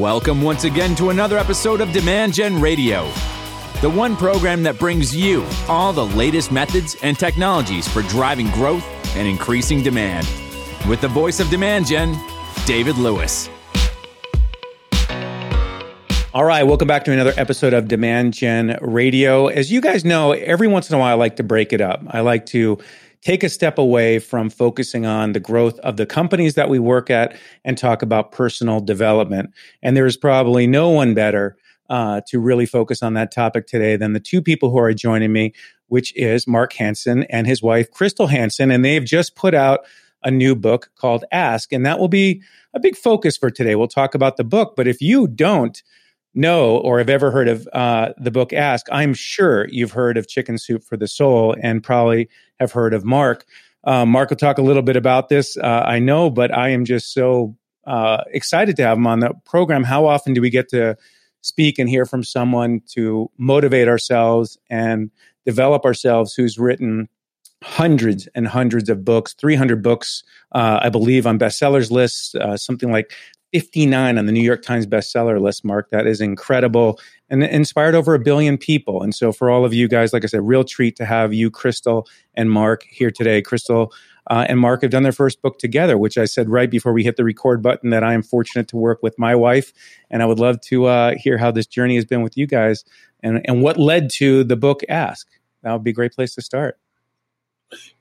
Welcome once again to another episode of Demand Gen Radio, the one program that brings you all the latest methods and technologies for driving growth and increasing demand. With the voice of Demand Gen, David Lewis. All right, welcome back to another episode of Demand Gen Radio. As you guys know, every once in a while I like to break it up. I like to take a step away from focusing on the growth of the companies that we work at and talk about personal development. And there is probably no one better uh, to really focus on that topic today than the two people who are joining me, which is Mark Hansen and his wife, Crystal Hansen. And they've just put out a new book called Ask. And that will be a big focus for today. We'll talk about the book. But if you don't, know or have ever heard of uh, the book Ask, I'm sure you've heard of Chicken Soup for the Soul and probably have heard of Mark. Um, Mark will talk a little bit about this, uh, I know, but I am just so uh, excited to have him on the program. How often do we get to speak and hear from someone to motivate ourselves and develop ourselves who's written hundreds and hundreds of books 300 books uh, i believe on bestsellers lists uh, something like 59 on the New York Times bestseller list, Mark. That is incredible and inspired over a billion people. And so, for all of you guys, like I said, real treat to have you, Crystal and Mark, here today. Crystal uh, and Mark have done their first book together, which I said right before we hit the record button that I am fortunate to work with my wife. And I would love to uh, hear how this journey has been with you guys and, and what led to the book Ask. That would be a great place to start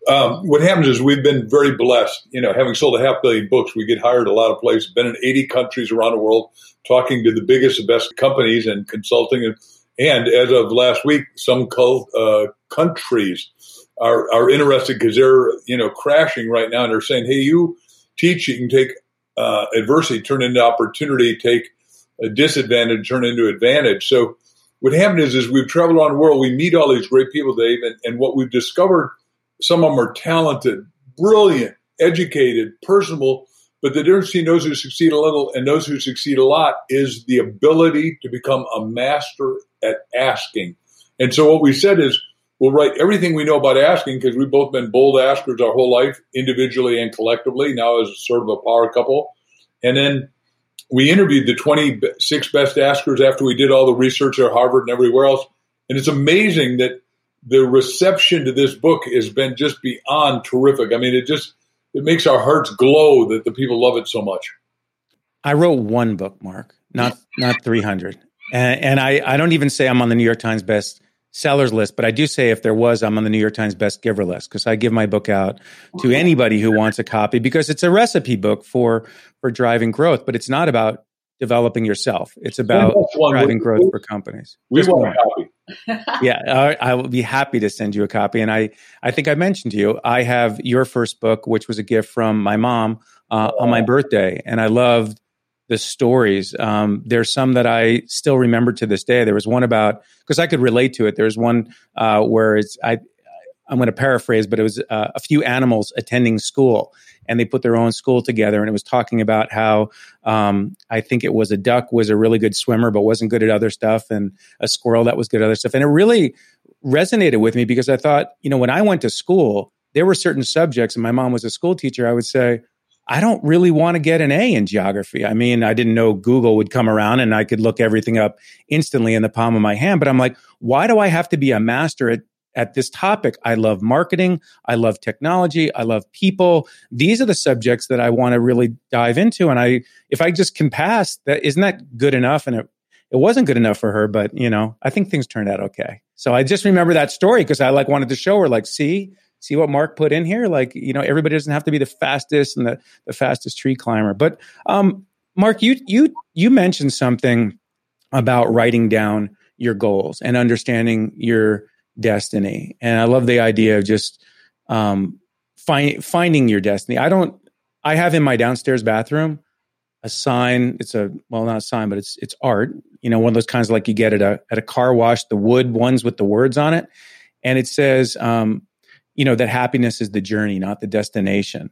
um, what happens is we've been very blessed. You know, having sold a half billion books, we get hired a lot of places. Been in 80 countries around the world, talking to the biggest and best companies and consulting. And, and as of last week, some uh, countries are are interested because they're you know crashing right now, and they're saying, "Hey, you teach, you can take uh, adversity, turn into opportunity, take a disadvantage, turn into advantage." So. What happened is, is we've traveled around the world. We meet all these great people, Dave, and, and what we've discovered some of them are talented, brilliant, educated, personable. But the difference between those who succeed a little and those who succeed a lot is the ability to become a master at asking. And so what we said is we'll write everything we know about asking because we've both been bold askers our whole life, individually and collectively, now as sort of a power couple. And then we interviewed the 26 best askers after we did all the research at Harvard and everywhere else. And it's amazing that the reception to this book has been just beyond terrific. I mean, it just it makes our hearts glow that the people love it so much. I wrote one book, Mark, not not three hundred, and, and I I don't even say I'm on the New York Times best sellers list, but I do say if there was, I'm on the New York Times best giver list because I give my book out to anybody who wants a copy because it's a recipe book for for driving growth, but it's not about developing yourself. It's about driving growth for companies. We Just want a copy yeah, I will be happy to send you a copy. And I, I think I mentioned to you, I have your first book, which was a gift from my mom uh, on my birthday, and I loved the stories. Um, there's some that I still remember to this day. There was one about because I could relate to it. There's one uh, where it's I. I'm going to paraphrase, but it was uh, a few animals attending school, and they put their own school together. And it was talking about how um, I think it was a duck was a really good swimmer, but wasn't good at other stuff, and a squirrel that was good at other stuff. And it really resonated with me because I thought, you know, when I went to school, there were certain subjects, and my mom was a school teacher. I would say, I don't really want to get an A in geography. I mean, I didn't know Google would come around and I could look everything up instantly in the palm of my hand. But I'm like, why do I have to be a master at at this topic. I love marketing. I love technology. I love people. These are the subjects that I want to really dive into. And I, if I just can pass that, isn't that good enough? And it, it wasn't good enough for her, but you know, I think things turned out okay. So I just remember that story because I like wanted to show her like, see, see what Mark put in here. Like, you know, everybody doesn't have to be the fastest and the, the fastest tree climber. But, um, Mark, you, you, you mentioned something about writing down your goals and understanding your, destiny. And I love the idea of just um, find, finding your destiny. I don't. I have in my downstairs bathroom a sign. It's a well, not a sign, but it's it's art. You know, one of those kinds like you get at a at a car wash, the wood ones with the words on it, and it says, um, you know, that happiness is the journey, not the destination.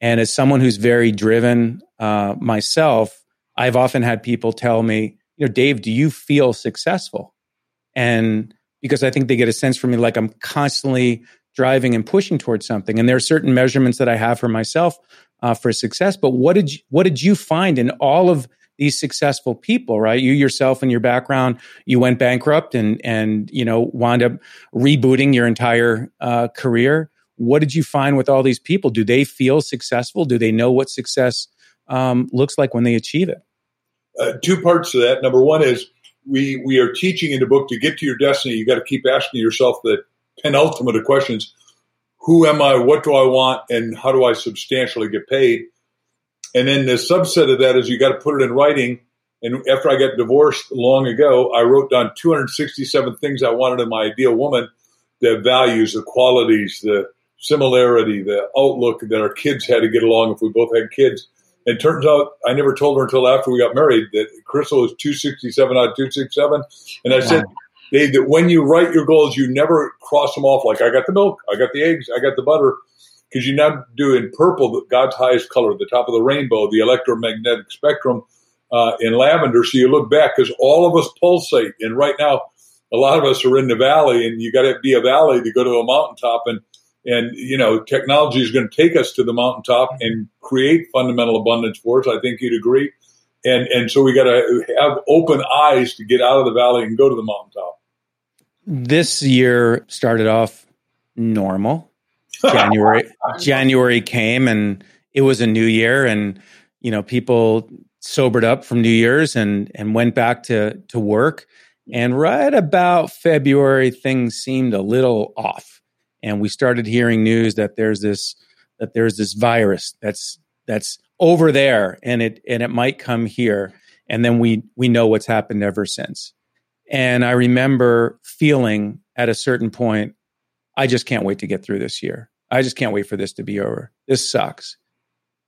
And as someone who's very driven uh, myself, I've often had people tell me, you know, Dave, do you feel successful? And because I think they get a sense from me like I'm constantly driving and pushing towards something. And there are certain measurements that I have for myself uh, for success. But what did you, what did you find in all of these successful people, right? You yourself and your background, you went bankrupt and and you know wound up rebooting your entire uh, career. What did you find with all these people? Do they feel successful? Do they know what success um, looks like when they achieve it? Uh, two parts to that. Number one is we we are teaching in the book to get to your destiny. You got to keep asking yourself the penultimate of questions: Who am I? What do I want? And how do I substantially get paid? And then the subset of that is you got to put it in writing. And after I got divorced long ago, I wrote down 267 things I wanted in my ideal woman the values, the qualities, the similarity, the outlook that our kids had to get along if we both had kids. And turns out I never told her until after we got married that Crystal is 267 out of 267. And I said, Dave, that when you write your goals, you never cross them off like I got the milk, I got the eggs, I got the butter because you now do in purple, God's highest color, the top of the rainbow, the electromagnetic spectrum uh, in lavender. So you look back because all of us pulsate. And right now, a lot of us are in the valley, and you got to be a valley to go to a mountaintop. And and you know, technology is going to take us to the mountaintop and create fundamental abundance for us. I think you'd agree. And and so we got to have open eyes to get out of the valley and go to the mountaintop. This year started off normal January January came and it was a new year and you know people sobered up from New Year's and and went back to to work and right about February things seemed a little off and we started hearing news that there's this that there's this virus that's that's over there and it and it might come here and then we we know what's happened ever since and i remember feeling at a certain point I just can't wait to get through this year. I just can't wait for this to be over. This sucks.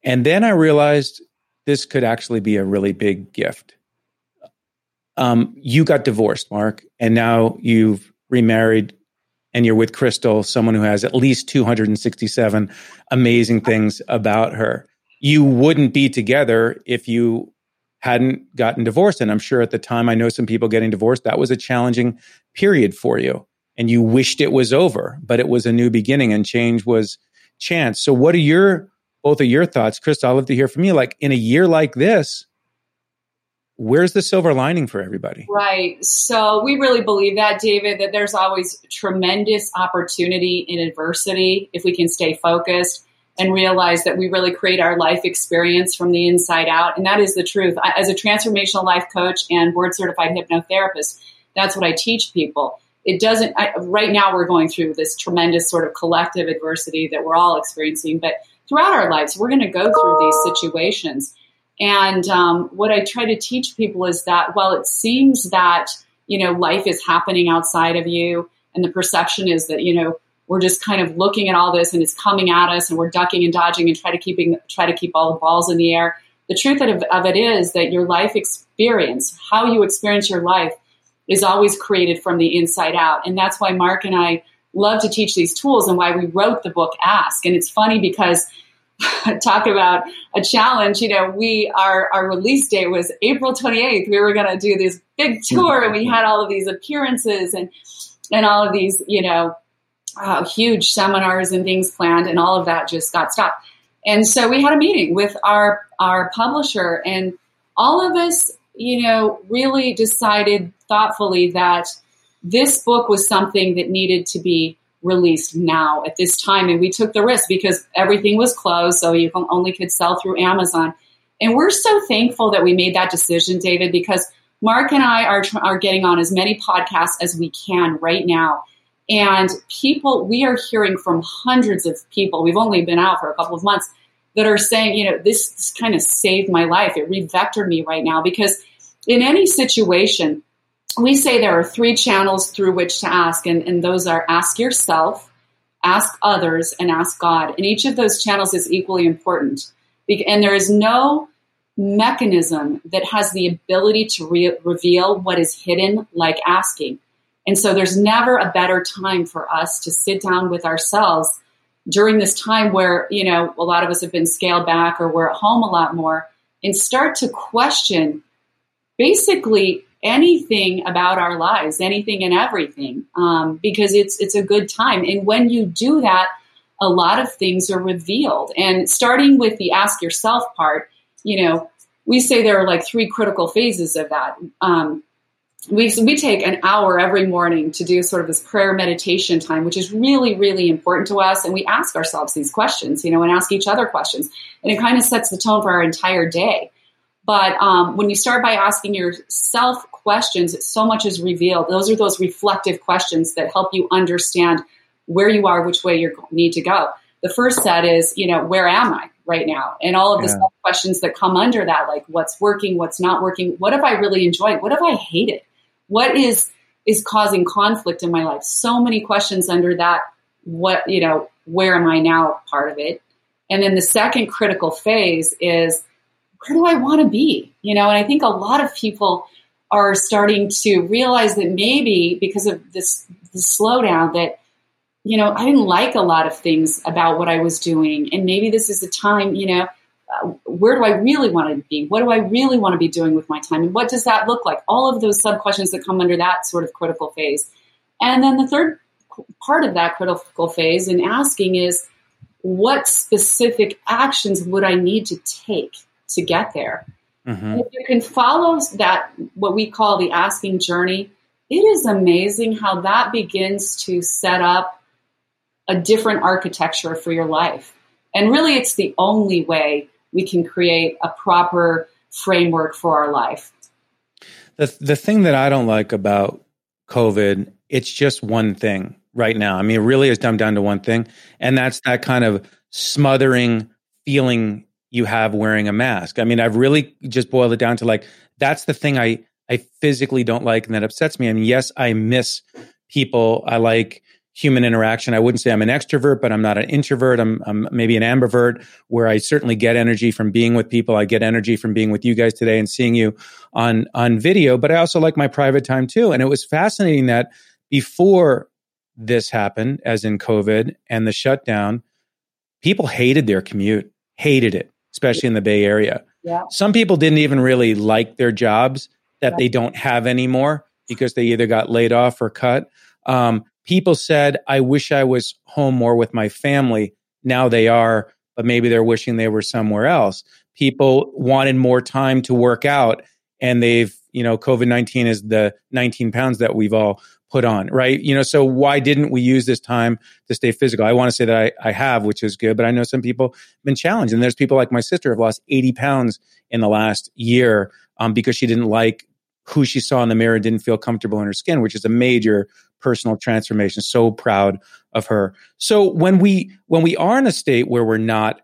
And then I realized this could actually be a really big gift. Um, you got divorced, Mark, and now you've remarried and you're with Crystal, someone who has at least 267 amazing things about her. You wouldn't be together if you hadn't gotten divorced. And I'm sure at the time, I know some people getting divorced, that was a challenging period for you and you wished it was over, but it was a new beginning and change was chance. So what are your both of your thoughts, Chris? I'd love to hear from you. Like in a year like this, where's the silver lining for everybody? Right. So we really believe that, David, that there's always tremendous opportunity in adversity if we can stay focused and realize that we really create our life experience from the inside out. And that is the truth. As a transformational life coach and board certified hypnotherapist, that's what I teach people it doesn't I, right now we're going through this tremendous sort of collective adversity that we're all experiencing but throughout our lives we're going to go through these situations and um, what i try to teach people is that while it seems that you know life is happening outside of you and the perception is that you know we're just kind of looking at all this and it's coming at us and we're ducking and dodging and try to keeping try to keep all the balls in the air the truth of, of it is that your life experience how you experience your life is always created from the inside out. And that's why Mark and I love to teach these tools and why we wrote the book Ask. And it's funny because talk about a challenge, you know, we our our release date was April 28th. We were going to do this big tour and we had all of these appearances and and all of these, you know, uh, huge seminars and things planned and all of that just got stopped. And so we had a meeting with our our publisher and all of us you know, really decided thoughtfully that this book was something that needed to be released now at this time. And we took the risk because everything was closed, so you only could sell through Amazon. And we're so thankful that we made that decision, David, because Mark and I are, are getting on as many podcasts as we can right now. And people, we are hearing from hundreds of people. We've only been out for a couple of months that are saying, you know, this, this kind of saved my life. It revectored me right now because in any situation, we say there are three channels through which to ask, and, and those are ask yourself, ask others, and ask God. And each of those channels is equally important. And there is no mechanism that has the ability to re- reveal what is hidden like asking. And so there's never a better time for us to sit down with ourselves during this time where, you know, a lot of us have been scaled back or we're at home a lot more and start to question basically anything about our lives, anything and everything, um, because it's it's a good time. And when you do that, a lot of things are revealed. And starting with the ask yourself part, you know, we say there are like three critical phases of that. Um, we, we take an hour every morning to do sort of this prayer meditation time, which is really, really important to us. And we ask ourselves these questions, you know, and ask each other questions. And it kind of sets the tone for our entire day. But um, when you start by asking yourself questions, so much is revealed. Those are those reflective questions that help you understand where you are, which way you need to go. The first set is, you know, where am I right now? And all of the yeah. questions that come under that, like what's working, what's not working, what have I really enjoyed, what have I hated? what is is causing conflict in my life so many questions under that what you know where am i now part of it and then the second critical phase is where do i want to be you know and i think a lot of people are starting to realize that maybe because of this, this slowdown that you know i didn't like a lot of things about what i was doing and maybe this is a time you know uh, where do I really want to be? What do I really want to be doing with my time? And what does that look like? All of those sub questions that come under that sort of critical phase. And then the third part of that critical phase in asking is what specific actions would I need to take to get there? Mm-hmm. If you can follow that, what we call the asking journey, it is amazing how that begins to set up a different architecture for your life. And really, it's the only way we can create a proper framework for our life. The the thing that I don't like about COVID, it's just one thing right now. I mean, it really is dumbed down to one thing, and that's that kind of smothering feeling you have wearing a mask. I mean, I've really just boiled it down to like that's the thing I I physically don't like and that upsets me. I mean, yes, I miss people. I like human interaction. I wouldn't say I'm an extrovert, but I'm not an introvert. I'm, I'm, maybe an ambivert where I certainly get energy from being with people. I get energy from being with you guys today and seeing you on, on video, but I also like my private time too. And it was fascinating that before this happened, as in COVID and the shutdown, people hated their commute, hated it, especially in the Bay Area. Yeah. Some people didn't even really like their jobs that they don't have anymore because they either got laid off or cut. Um, people said, I wish I was home more with my family. Now they are, but maybe they're wishing they were somewhere else. People wanted more time to work out, and they've, you know, COVID 19 is the 19 pounds that we've all put on, right? You know, so why didn't we use this time to stay physical? I want to say that I, I have, which is good, but I know some people have been challenged. And there's people like my sister have lost 80 pounds in the last year um, because she didn't like who she saw in the mirror, didn't feel comfortable in her skin, which is a major personal transformation. So proud of her. So when we when we are in a state where we're not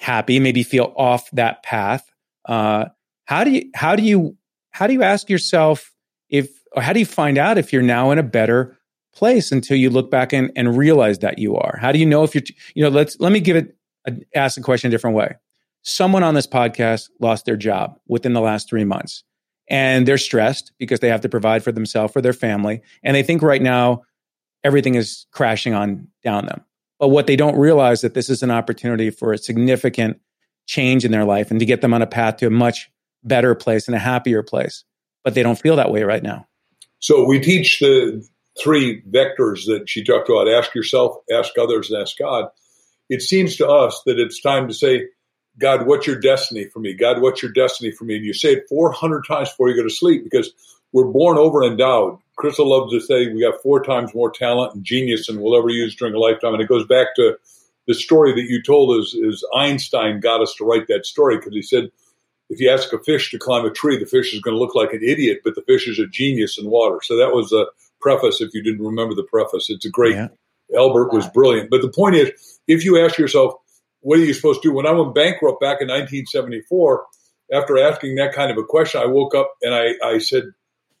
happy, maybe feel off that path, uh, how do you how do you how do you ask yourself if or how do you find out if you're now in a better place until you look back and, and realize that you are? How do you know if you're you know let's let me give it a, ask the question a different way. Someone on this podcast lost their job within the last three months and they're stressed because they have to provide for themselves for their family and they think right now everything is crashing on down them but what they don't realize that this is an opportunity for a significant change in their life and to get them on a path to a much better place and a happier place but they don't feel that way right now so we teach the three vectors that she talked about ask yourself ask others and ask god it seems to us that it's time to say God, what's your destiny for me? God, what's your destiny for me? And you say it 400 times before you go to sleep because we're born over endowed. Crystal loves to say we got four times more talent and genius than we'll ever use during a lifetime. And it goes back to the story that you told is, is Einstein got us to write that story because he said, if you ask a fish to climb a tree, the fish is going to look like an idiot, but the fish is a genius in water. So that was a preface. If you didn't remember the preface, it's a great. Yeah. Albert was brilliant. But the point is, if you ask yourself, what are you supposed to do? When I went bankrupt back in 1974, after asking that kind of a question, I woke up and I, I said,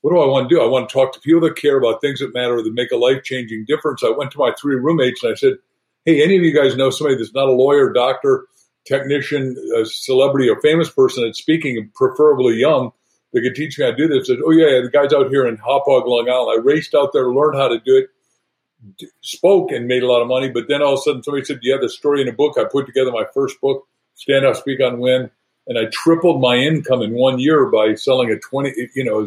what do I want to do? I want to talk to people that care about things that matter, that make a life changing difference. I went to my three roommates and I said, hey, any of you guys know somebody that's not a lawyer, doctor, technician, a celebrity, or famous person that's speaking, preferably young, that could teach me how to do this? Said, oh, yeah, yeah, the guy's out here in Hauppauge, Long Island. I raced out there, learned how to do it spoke and made a lot of money. But then all of a sudden, somebody said, "You have the story in a book." I put together my first book, Stand Up, Speak on Win, and I tripled my income in one year by selling a twenty. You know,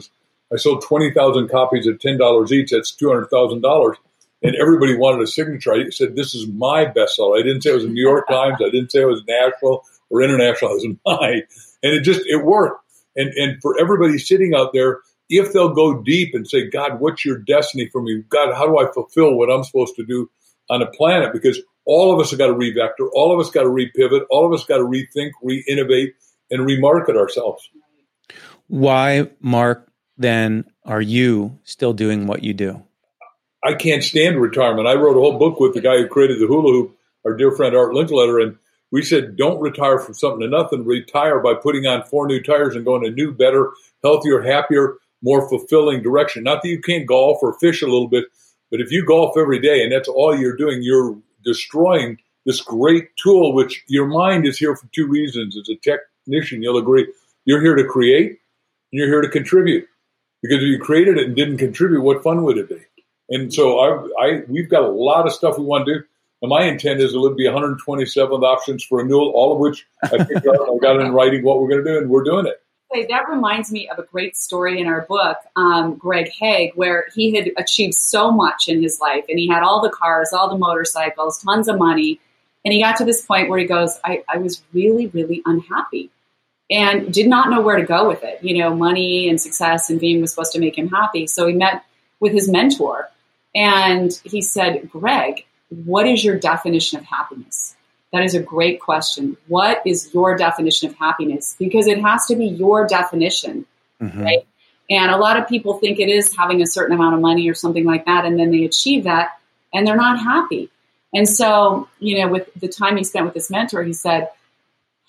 I sold twenty thousand copies at ten dollars each. That's two hundred thousand dollars, and everybody wanted a signature. I said, "This is my bestseller." I didn't say it was a New York Times. I didn't say it was national or international. It was my. And it just, it worked. And, and for everybody sitting out there, if they'll go deep and say, God, what's your destiny for me? God, how do I fulfill what I'm supposed to do on the planet? Because all of us have got to revector, all of us got to repivot, all of us got to rethink, re-innovate, and remarket ourselves. Why, Mark, then are you still doing what you do? I can't stand retirement. I wrote a whole book with the guy who created the hula hoop, our dear friend Art Linkletter, and we said don't retire from something to nothing. Retire by putting on four new tires and going a new, better, healthier, happier, more fulfilling direction. Not that you can't golf or fish a little bit, but if you golf every day and that's all you're doing, you're destroying this great tool, which your mind is here for two reasons. As a technician, you'll agree. You're here to create and you're here to contribute. Because if you created it and didn't contribute, what fun would it be? And so I, I we've got a lot of stuff we want to do. And my intent is to be 127 options for renewal, all of which I up. I got in writing what we're going to do, and we're doing it. That reminds me of a great story in our book, um, Greg Hague, where he had achieved so much in his life, and he had all the cars, all the motorcycles, tons of money, and he got to this point where he goes, I, I was really, really unhappy and did not know where to go with it. You know, money and success and being was supposed to make him happy. So he met with his mentor and he said, Greg, what is your definition of happiness? That is a great question. What is your definition of happiness? Because it has to be your definition, mm-hmm. right? And a lot of people think it is having a certain amount of money or something like that, and then they achieve that and they're not happy. And so, you know, with the time he spent with his mentor, he said,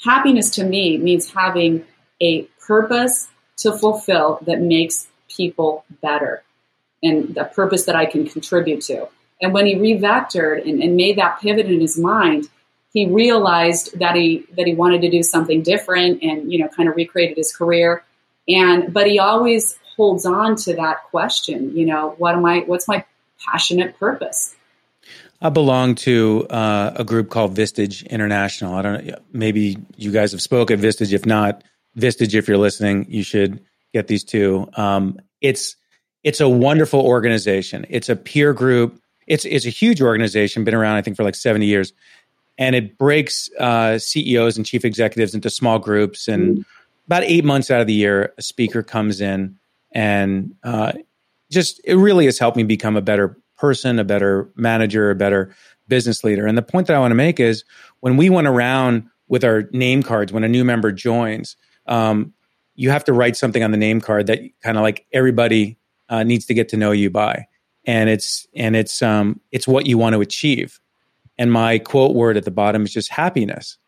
happiness to me means having a purpose to fulfill that makes people better and the purpose that I can contribute to. And when he revectored and, and made that pivot in his mind, he realized that he that he wanted to do something different and you know kind of recreated his career. And but he always holds on to that question, you know, what am I what's my passionate purpose? I belong to uh, a group called Vistage International. I don't know, maybe you guys have spoken at Vistage. If not, Vistage, if you're listening, you should get these two. Um, it's it's a wonderful organization. It's a peer group. It's it's a huge organization, been around I think for like 70 years. And it breaks uh, CEOs and chief executives into small groups. And mm-hmm. about eight months out of the year, a speaker comes in and uh, just it really has helped me become a better person, a better manager, a better business leader. And the point that I want to make is when we went around with our name cards, when a new member joins, um, you have to write something on the name card that kind of like everybody uh, needs to get to know you by, and it's and it's um, it's what you want to achieve. And my quote word at the bottom is just happiness.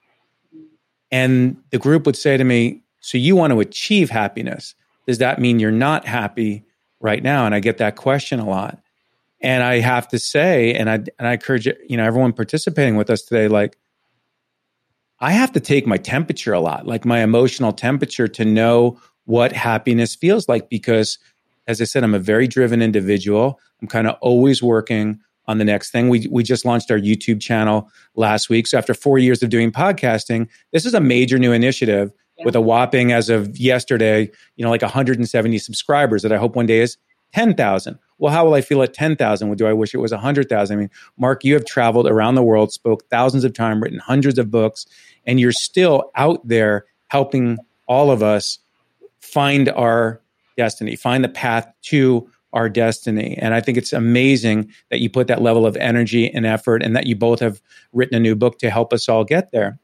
And the group would say to me, "So you want to achieve happiness? Does that mean you're not happy right now?" And I get that question a lot. And I have to say, and I and I encourage you know everyone participating with us today, like I have to take my temperature a lot, like my emotional temperature, to know what happiness feels like because as I said, I'm a very driven individual. I'm kind of always working on the next thing. We we just launched our YouTube channel last week. So after four years of doing podcasting, this is a major new initiative yeah. with a whopping as of yesterday, you know, like 170 subscribers that I hope one day is 10,000. Well, how will I feel at 10,000? Well, do I wish it was 100,000? I mean, Mark, you have traveled around the world, spoke thousands of times, written hundreds of books, and you're still out there helping all of us find our destiny, find the path to our destiny. And I think it's amazing that you put that level of energy and effort and that you both have written a new book to help us all get there.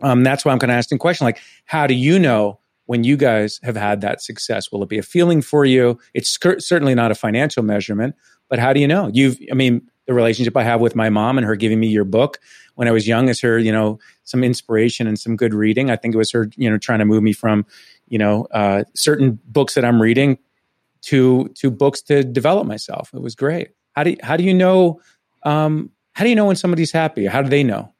Um, that's why I'm kind of asking the question like, how do you know when you guys have had that success? Will it be a feeling for you? It's cur- certainly not a financial measurement, but how do you know? You've, I mean, the relationship I have with my mom and her giving me your book when I was young is her, you know, some inspiration and some good reading. I think it was her, you know, trying to move me from, you know, uh, certain books that I'm reading to to books to develop myself. It was great. How do you, how do you know um, how do you know when somebody's happy? How do they know?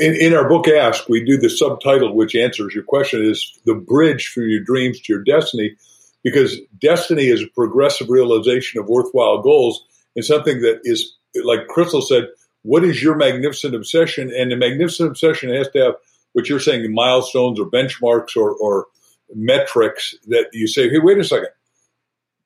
In, in our book, Ask, we do the subtitle which answers your question is the bridge from your dreams to your destiny, because destiny is a progressive realization of worthwhile goals and something that is, like Crystal said, what is your magnificent obsession? And the magnificent obsession has to have what you're saying, milestones or benchmarks or, or metrics that you say, hey, wait a second.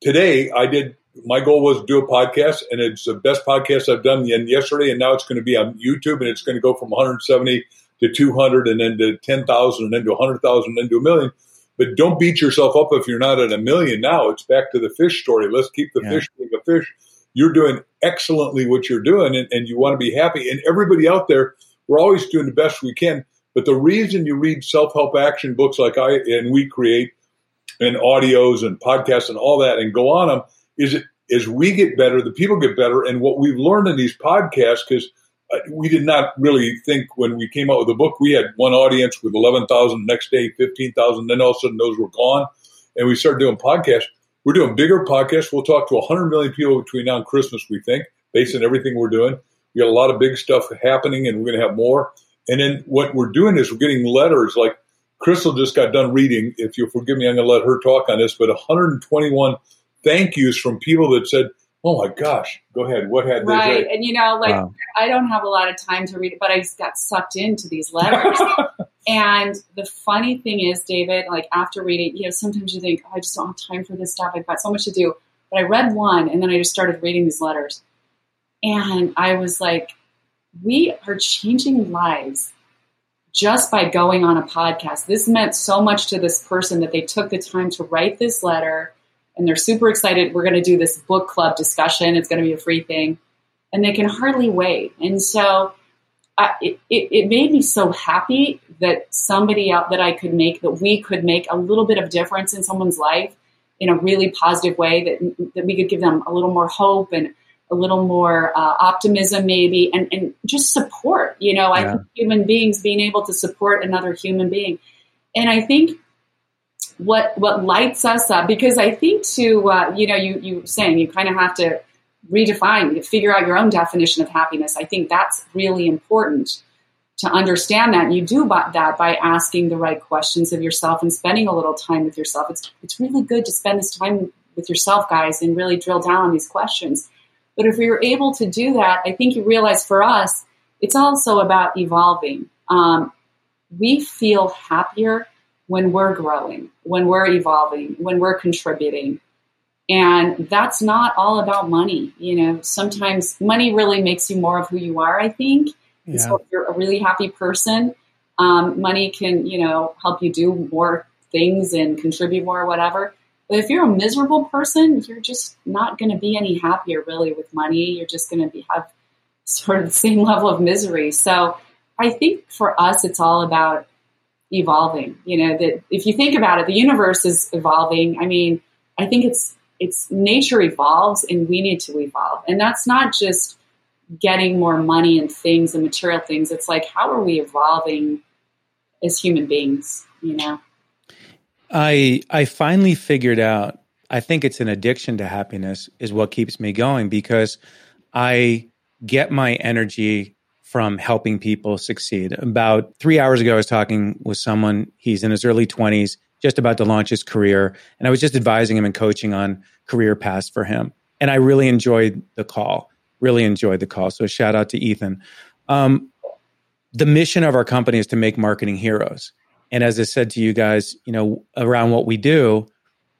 Today, I did, my goal was to do a podcast, and it's the best podcast I've done yesterday, and now it's going to be on YouTube, and it's going to go from 170 to 200 and then to 10,000 and then to 100,000 and then to a million. But don't beat yourself up if you're not at a million now. It's back to the fish story. Let's keep the yeah. fish being a fish. You're doing excellently what you're doing and, and you want to be happy. And everybody out there, we're always doing the best we can. But the reason you read self help action books like I and we create and audios and podcasts and all that and go on them is it as we get better, the people get better. And what we've learned in these podcasts, because uh, we did not really think when we came out with the book, we had one audience with 11,000, next day 15,000, then all of a sudden those were gone. And we started doing podcasts. We're doing bigger podcasts. We'll talk to 100 million people between now and Christmas, we think, based on everything we're doing. We got a lot of big stuff happening, and we're going to have more. And then what we're doing is we're getting letters like Crystal just got done reading. If you'll forgive me, I'm going to let her talk on this, but 121 thank yous from people that said, "Oh my gosh, go ahead. What had right?" They and you know, like wow. I don't have a lot of time to read it, but I just got sucked into these letters. and the funny thing is, David, like after reading, you know, sometimes you think, oh, "I just don't have time for this stuff. I've got so much to do." But I read one, and then I just started reading these letters, and I was like, "We are changing lives." Just by going on a podcast. This meant so much to this person that they took the time to write this letter and they're super excited. We're going to do this book club discussion. It's going to be a free thing. And they can hardly wait. And so it, it, it, made me so happy that somebody out that I could make, that we could make a little bit of difference in someone's life in a really positive way, that, that we could give them a little more hope and a little more uh, optimism maybe and, and just support you know yeah. i think human beings being able to support another human being and i think what what lights us up because I think to uh, you know you you saying you kind of have to redefine figure out your own definition of happiness. I think that's really important to understand that. And you do that by asking the right questions of yourself and spending a little time with yourself. It's it's really good to spend this time with yourself, guys, and really drill down on these questions. But if you're able to do that, I think you realize for us, it's also about evolving. Um, we feel happier when we're growing, when we're evolving, when we're contributing. And that's not all about money. You know, sometimes money really makes you more of who you are, I think. Yeah. So if you're a really happy person, um, money can, you know, help you do more things and contribute more or whatever. But if you're a miserable person, you're just not going to be any happier really with money. You're just going to be have sort of the same level of misery. So I think for us, it's all about evolving. You know, that if you think about it, the universe is evolving. I mean, I think it's it's nature evolves and we need to evolve. And that's not just getting more money and things and material things. It's like how are we evolving as human beings, you know? I I finally figured out I think it's an addiction to happiness is what keeps me going because I get my energy from helping people succeed. About three hours ago, I was talking with someone. He's in his early 20s, just about to launch his career. And I was just advising him and coaching on career paths for him. And I really enjoyed the call, really enjoyed the call. So shout out to Ethan. Um, the mission of our company is to make marketing heroes. And as I said to you guys, you know, around what we do,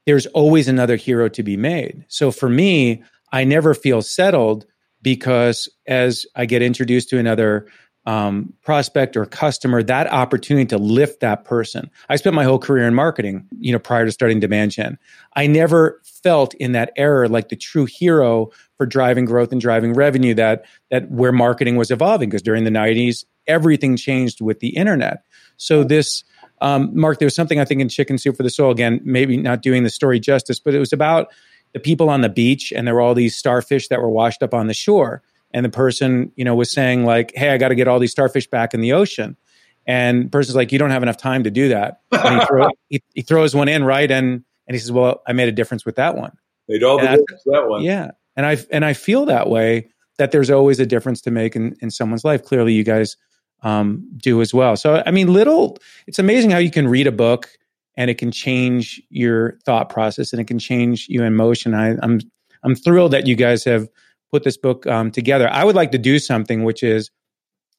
there's always another hero to be made. So for me, I never feel settled because as I get introduced to another um, prospect or customer, that opportunity to lift that person. I spent my whole career in marketing, you know, prior to starting Demand Gen. I never felt in that era like the true hero for driving growth and driving revenue that that where marketing was evolving because during the 90s everything changed with the internet. So this um, Mark, there was something I think in Chicken Soup for the Soul again, maybe not doing the story justice, but it was about the people on the beach and there were all these starfish that were washed up on the shore. And the person you know was saying like hey i got to get all these starfish back in the ocean. And the person's like you don't have enough time to do that. And he, throw, he, he, throws one in right? And and he says well i made a difference with that one. Made all the difference that one. Yeah. And i and i feel that way that there's always a difference to make in, in someone's life. Clearly you guys um, do as well so i mean little it's amazing how you can read a book and it can change your thought process and it can change you in motion. I, am I'm, I'm thrilled that you guys have put this book um, together. I would like to do something which is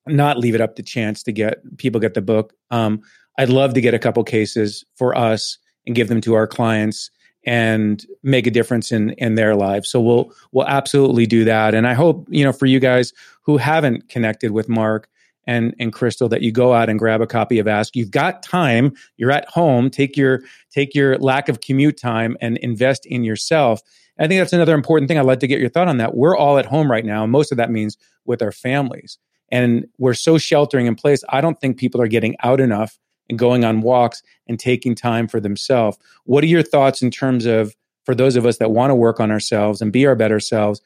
not leave it up to chance to get people get the book. Um, I'd love to get a couple cases for us and give them to our clients and make a difference in in their lives. So we'll we'll absolutely do that. And I hope you know for you guys who haven't connected with Mark and and Crystal that you go out and grab a copy of Ask. You've got time. You're at home. Take your take your lack of commute time and invest in yourself. I think that's another important thing. I'd like to get your thought on that. We're all at home right now. Most of that means with our families. And we're so sheltering in place. I don't think people are getting out enough and going on walks and taking time for themselves. What are your thoughts in terms of for those of us that want to work on ourselves and be our better selves?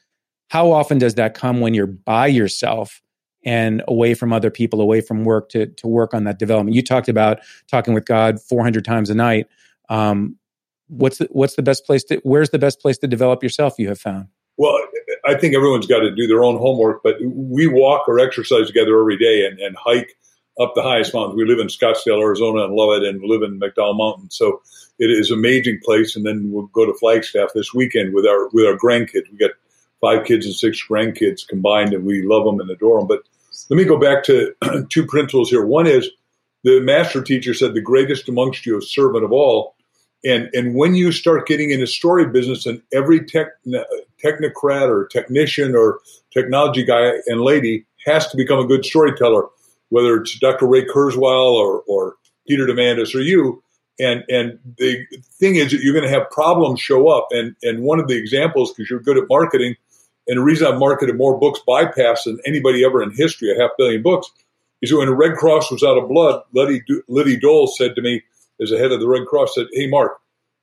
How often does that come when you're by yourself and away from other people, away from work to, to work on that development. You talked about talking with God 400 times a night. Um, what's the, what's the best place to, where's the best place to develop yourself you have found? Well, I think everyone's got to do their own homework, but we walk or exercise together every day and, and hike up the highest mountains. We live in Scottsdale, Arizona and love it and live in McDowell Mountain. So it is an amazing place. And then we'll go to Flagstaff this weekend with our, with our grandkids. We got five kids and six grandkids combined and we love them and adore them. But let me go back to two principles here. One is the master teacher said, "The greatest amongst you is servant of all." And and when you start getting into story business, and every tech, technocrat or technician or technology guy and lady has to become a good storyteller, whether it's Dr. Ray Kurzweil or or Peter Diamandis or you. And and the thing is that you're going to have problems show up. And and one of the examples, because you're good at marketing, and the reason I've marketed more books bypass than anybody ever in history, a half billion books, is that when the Red Cross was out of blood, Liddy, Liddy Dole said to me, as the head of the Red Cross, said, "Hey, Mark,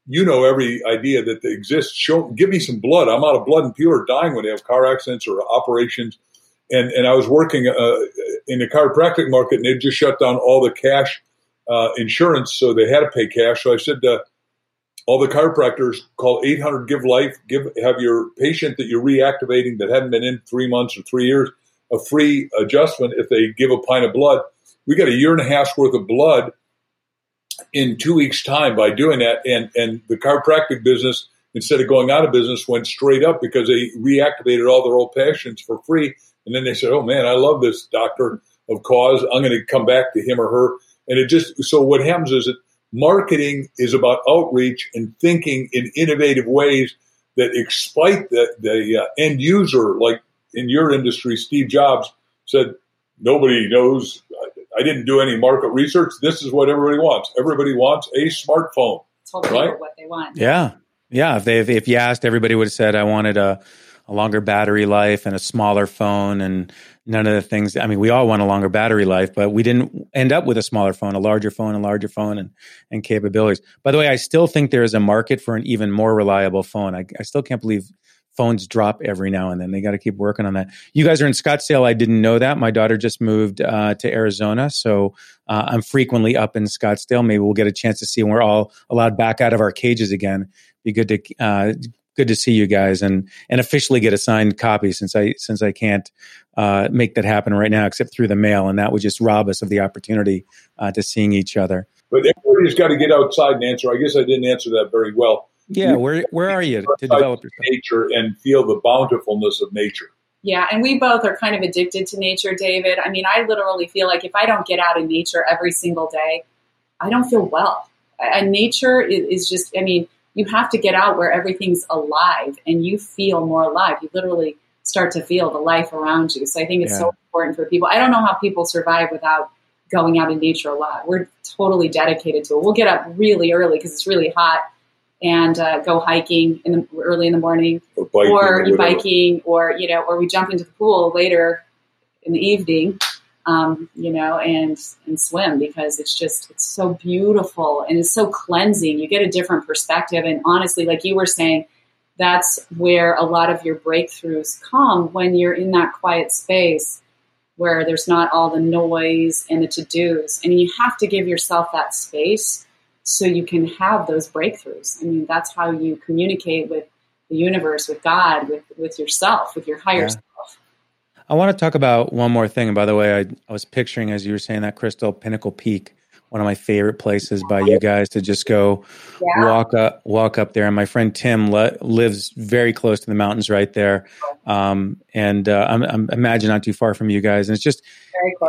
you know every idea that exists. Show, give me some blood. I'm out of blood, and people are dying when they have car accidents or operations." And and I was working uh, in the chiropractic market, and they just shut down all the cash uh, insurance, so they had to pay cash. So I said, uh, all the chiropractors call 800 give life give have your patient that you're reactivating that hadn't been in three months or three years a free adjustment if they give a pint of blood. We got a year and a half's worth of blood in two weeks time by doing that and and the chiropractic business instead of going out of business went straight up because they reactivated all their old patients for free. And then they said oh man i love this doctor of cause. I'm going to come back to him or her. And it just so what happens is that marketing is about outreach and thinking in innovative ways that exploit the, the uh, end user. Like in your industry, Steve Jobs said, nobody knows. I didn't do any market research. This is what everybody wants. Everybody wants a smartphone. Totally right? what they want. Yeah. Yeah. If they, if, if you asked, everybody would have said, I wanted a, a longer battery life and a smaller phone and none of the things. I mean, we all want a longer battery life, but we didn't end up with a smaller phone, a larger phone, a larger phone, and and capabilities. By the way, I still think there is a market for an even more reliable phone. I, I still can't believe phones drop every now and then. They got to keep working on that. You guys are in Scottsdale. I didn't know that. My daughter just moved uh, to Arizona, so uh, I'm frequently up in Scottsdale. Maybe we'll get a chance to see when we're all allowed back out of our cages again. Be good to uh, good to see you guys and and officially get a signed copy since I since I can't uh, make that happen right now except through the mail, and that would just rob us of the opportunity uh, to seeing each other. But everybody's got to get outside and answer. I guess I didn't answer that very well. Yeah, where where are you to develop yourself? nature and feel the bountifulness of nature? Yeah, and we both are kind of addicted to nature, David. I mean, I literally feel like if I don't get out in nature every single day, I don't feel well. And nature is, is just, I mean, you have to get out where everything's alive and you feel more alive. You literally start to feel the life around you. So I think it's yeah. so important for people. I don't know how people survive without going out in nature a lot. We're totally dedicated to it. We'll get up really early because it's really hot and uh, go hiking in the, early in the morning or biking or, or biking or, you know, or we jump into the pool later in the evening um, you know, and and swim because it's just it's so beautiful and it's so cleansing. You get a different perspective, and honestly, like you were saying, that's where a lot of your breakthroughs come when you're in that quiet space where there's not all the noise and the to dos, and you have to give yourself that space so you can have those breakthroughs. I mean, that's how you communicate with the universe, with God, with with yourself, with your higher yeah. self. I want to talk about one more thing. And by the way, I, I was picturing as you were saying that Crystal Pinnacle Peak, one of my favorite places by you guys to just go yeah. walk up, walk up there. And my friend Tim le- lives very close to the mountains right there, um, and uh, I'm, I'm imagine not too far from you guys. And it's just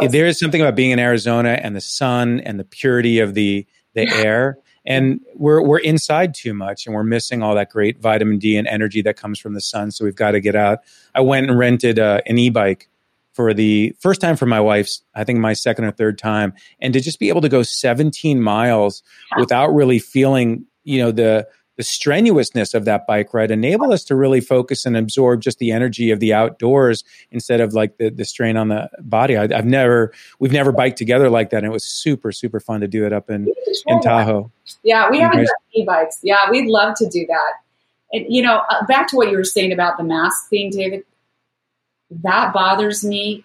there is something about being in Arizona and the sun and the purity of the the air and we're we're inside too much and we're missing all that great vitamin D and energy that comes from the sun so we've got to get out. I went and rented uh, an e-bike for the first time for my wife's, I think my second or third time, and to just be able to go 17 miles without really feeling, you know, the the strenuousness of that bike ride enable us to really focus and absorb just the energy of the outdoors instead of like the, the strain on the body. I, have never, we've never biked together like that. And it was super, super fun to do it up in, in Tahoe. Yeah, we haven't done e-bikes. Yeah, we'd love to do that. And, you know, uh, back to what you were saying about the mask thing, David, that bothers me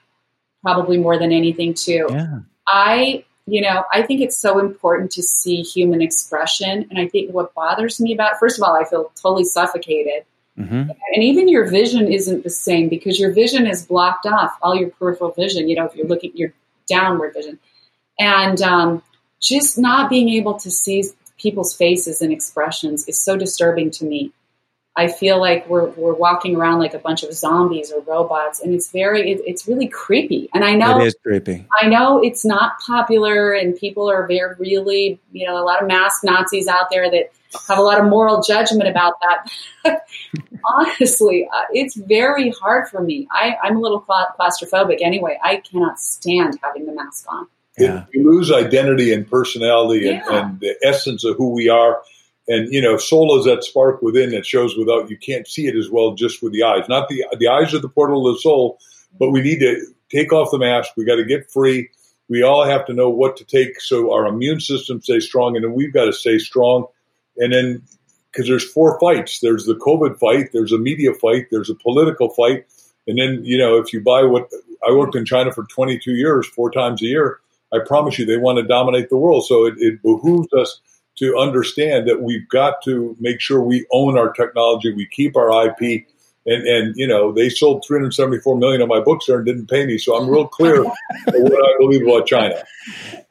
probably more than anything too. Yeah. I you know, I think it's so important to see human expression. And I think what bothers me about, first of all, I feel totally suffocated. Mm-hmm. And even your vision isn't the same because your vision is blocked off, all your peripheral vision, you know, if you're looking, your downward vision. And um, just not being able to see people's faces and expressions is so disturbing to me. I feel like we're, we're walking around like a bunch of zombies or robots, and it's very it, it's really creepy. And I know it is creepy. I know it's not popular, and people are very really you know a lot of mask Nazis out there that have a lot of moral judgment about that. Honestly, uh, it's very hard for me. I, I'm a little claustrophobic anyway. I cannot stand having the mask on. Yeah. We lose identity and personality and, and the essence of who we are and you know, soul is that spark within that shows without you can't see it as well just with the eyes. Not the the eyes are the portal of the soul, but we need to take off the mask. We got to get free. We all have to know what to take so our immune system stays strong, and then we've got to stay strong. And then because there's four fights. There's the COVID fight. There's a media fight. There's a political fight. And then you know, if you buy what I worked in China for 22 years, four times a year. I promise you, they want to dominate the world. So it, it behooves us to understand that we've got to make sure we own our technology, we keep our IP. And, and you know they sold 374 million of my books there and didn't pay me, so I'm real clear what I believe about China.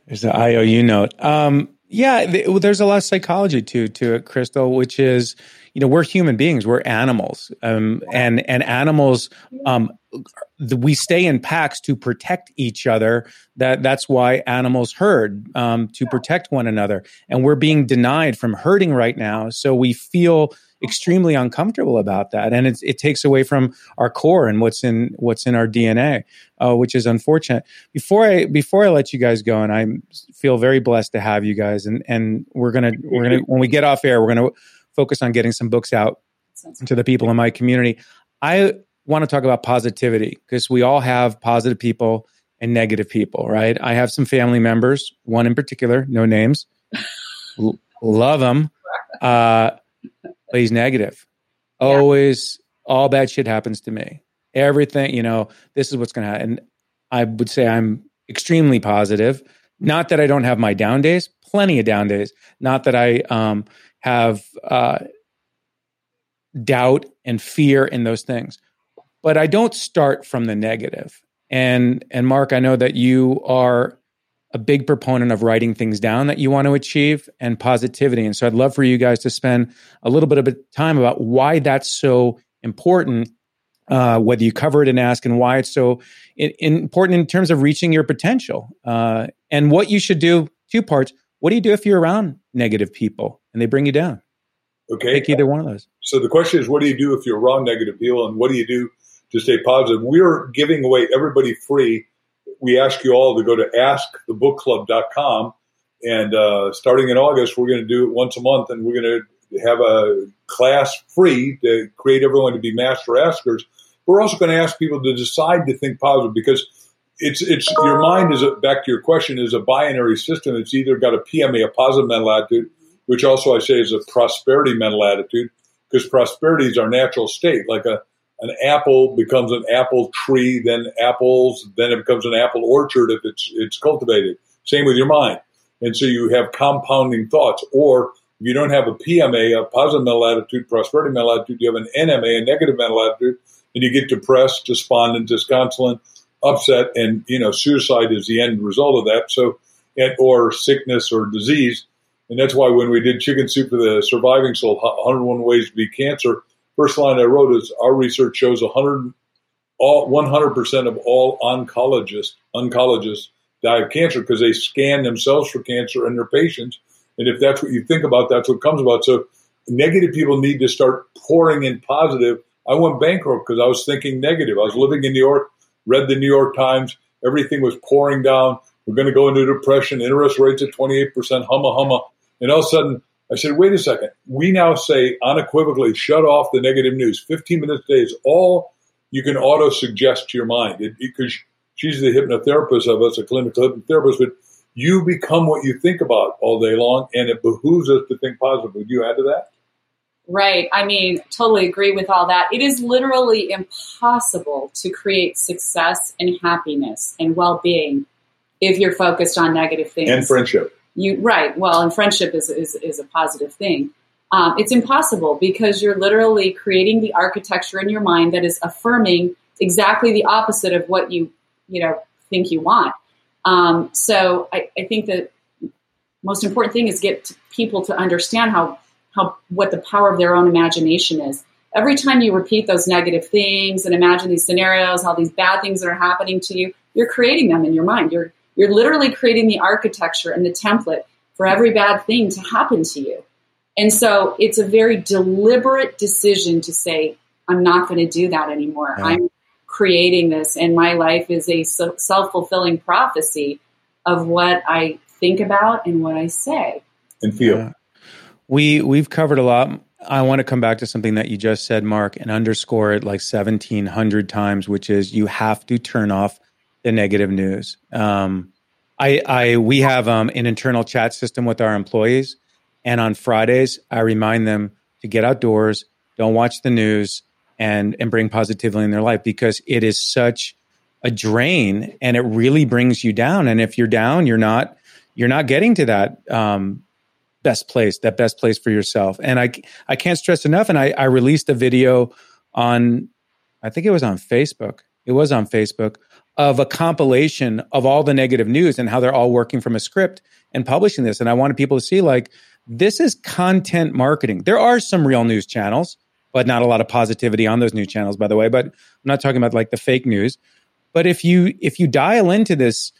There's an IOU note. Um, yeah, there's a lot of psychology to to it, Crystal, which is you know we're human beings, we're animals, um, and and animals um, we stay in packs to protect each other. That that's why animals herd um, to protect one another, and we're being denied from herding right now. So we feel extremely uncomfortable about that, and it, it takes away from our core and what's in what's in our DNA, uh, which is unfortunate. Before I before I let you guys go, and I feel very blessed to have you guys, and and we're gonna we're gonna when we get off air, we're gonna focus on getting some books out to the people in my community. I want to talk about positivity because we all have positive people and negative people, right? I have some family members, one in particular, no names, L- love him, uh, but he's negative. Yeah. Always, all bad shit happens to me. Everything, you know, this is what's going to happen. And I would say I'm extremely positive. Not that I don't have my down days, plenty of down days. Not that I um, have uh, doubt and fear in those things but I don't start from the negative. And and Mark, I know that you are a big proponent of writing things down that you want to achieve and positivity. And so I'd love for you guys to spend a little bit of time about why that's so important, uh, whether you cover it and ask, and why it's so in, important in terms of reaching your potential, uh, and what you should do. Two parts. What do you do if you're around negative people and they bring you down? Okay, take either one of those. So the question is, what do you do if you're around negative people, and what do you do to stay positive. We're giving away everybody free. We ask you all to go to askthebookclub.com. And uh, starting in August, we're going to do it once a month, and we're going to have a class free to create everyone to be master askers. We're also going to ask people to decide to think positive because it's it's your mind is a, back to your question is a binary system. It's either got a PMA, a positive mental attitude, which also I say is a prosperity mental attitude, because prosperity is our natural state. Like a an apple becomes an apple tree, then apples, then it becomes an apple orchard if it's it's cultivated. Same with your mind. And so you have compounding thoughts. Or if you don't have a PMA, a positive mental attitude, prosperity mental attitude, you have an NMA, a negative mental attitude, and you get depressed, despondent, disconsolate, upset, and you know, suicide is the end result of that. So or sickness or disease. And that's why when we did Chicken Soup for the Surviving Soul, 101 Ways to Beat Cancer, first line I wrote is our research shows 100 all 100% of all oncologists oncologists die of cancer because they scan themselves for cancer in their patients and if that's what you think about that's what comes about so negative people need to start pouring in positive i went bankrupt because i was thinking negative i was living in new york read the New York Times. Everything was pouring down. We're going to go into depression. Interest rates at 28%, humma, humma. And all of a sudden, I said, wait a second. We now say unequivocally, shut off the negative news. 15 minutes a day is all you can auto suggest to your mind because she's the hypnotherapist of us, a clinical hypnotherapist, but you become what you think about all day long, and it behooves us to think positively. Would you add to that? Right. I mean, totally agree with all that. It is literally impossible to create success and happiness and well being if you're focused on negative things. And friendship. You right. Well, and friendship is is, is a positive thing. Um, it's impossible because you're literally creating the architecture in your mind that is affirming exactly the opposite of what you you know think you want. Um, so I, I think that most important thing is get people to understand how how what the power of their own imagination is. Every time you repeat those negative things and imagine these scenarios, all these bad things that are happening to you, you're creating them in your mind. You're you're literally creating the architecture and the template for every bad thing to happen to you. And so it's a very deliberate decision to say, I'm not going to do that anymore. Yeah. I'm creating this, and my life is a self fulfilling prophecy of what I think about and what I say and feel. Yeah. We we've covered a lot. I want to come back to something that you just said, Mark, and underscore it like seventeen hundred times, which is you have to turn off the negative news. Um, I, I, we have um, an internal chat system with our employees, and on Fridays, I remind them to get outdoors, don't watch the news, and and bring positivity in their life because it is such a drain, and it really brings you down. And if you're down, you're not you're not getting to that um, best place, that best place for yourself. And I I can't stress enough. And I, I released a video on, I think it was on Facebook. It was on Facebook of a compilation of all the negative news and how they're all working from a script and publishing this. And I wanted people to see like, this is content marketing. There are some real news channels, but not a lot of positivity on those news channels, by the way. But I'm not talking about like the fake news. But if you if you dial into this,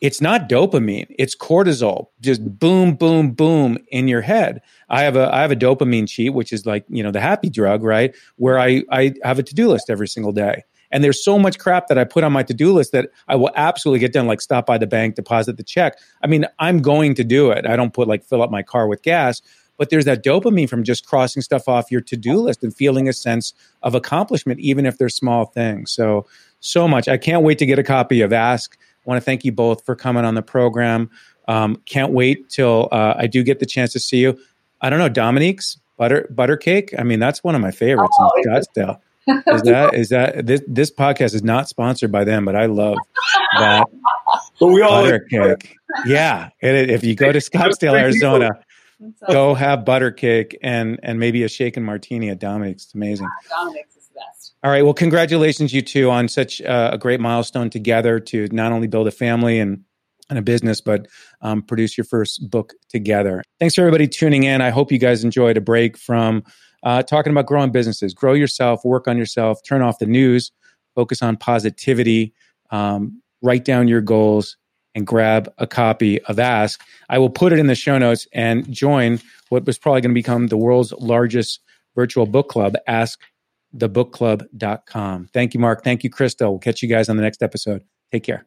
it's not dopamine, it's cortisol, just boom, boom, boom in your head. I have a I have a dopamine cheat, which is like, you know, the happy drug, right? Where I I have a to-do list every single day. And there's so much crap that I put on my to do list that I will absolutely get done, like stop by the bank, deposit the check. I mean, I'm going to do it. I don't put like fill up my car with gas, but there's that dopamine from just crossing stuff off your to do list and feeling a sense of accomplishment, even if they're small things. So, so much. I can't wait to get a copy of Ask. I want to thank you both for coming on the program. Um, can't wait till uh, I do get the chance to see you. I don't know, Dominique's butter butter cake. I mean, that's one of my favorites oh, in Scottsdale is that is that this this podcast is not sponsored by them, but I love that. But we all butter cake. Yeah, and if you go to Scottsdale, Arizona, go have butter cake and and maybe a shaken martini at Dominick's. It's amazing. Dominique's is the best. All right. Well, congratulations, you two, on such uh, a great milestone together to not only build a family and and a business, but um, produce your first book together. Thanks for everybody tuning in. I hope you guys enjoyed a break from uh, talking about growing businesses. Grow yourself, work on yourself, turn off the news, focus on positivity, um, write down your goals, and grab a copy of Ask. I will put it in the show notes and join what was probably going to become the world's largest virtual book club, askthebookclub.com. Thank you, Mark. Thank you, Crystal. We'll catch you guys on the next episode. Take care.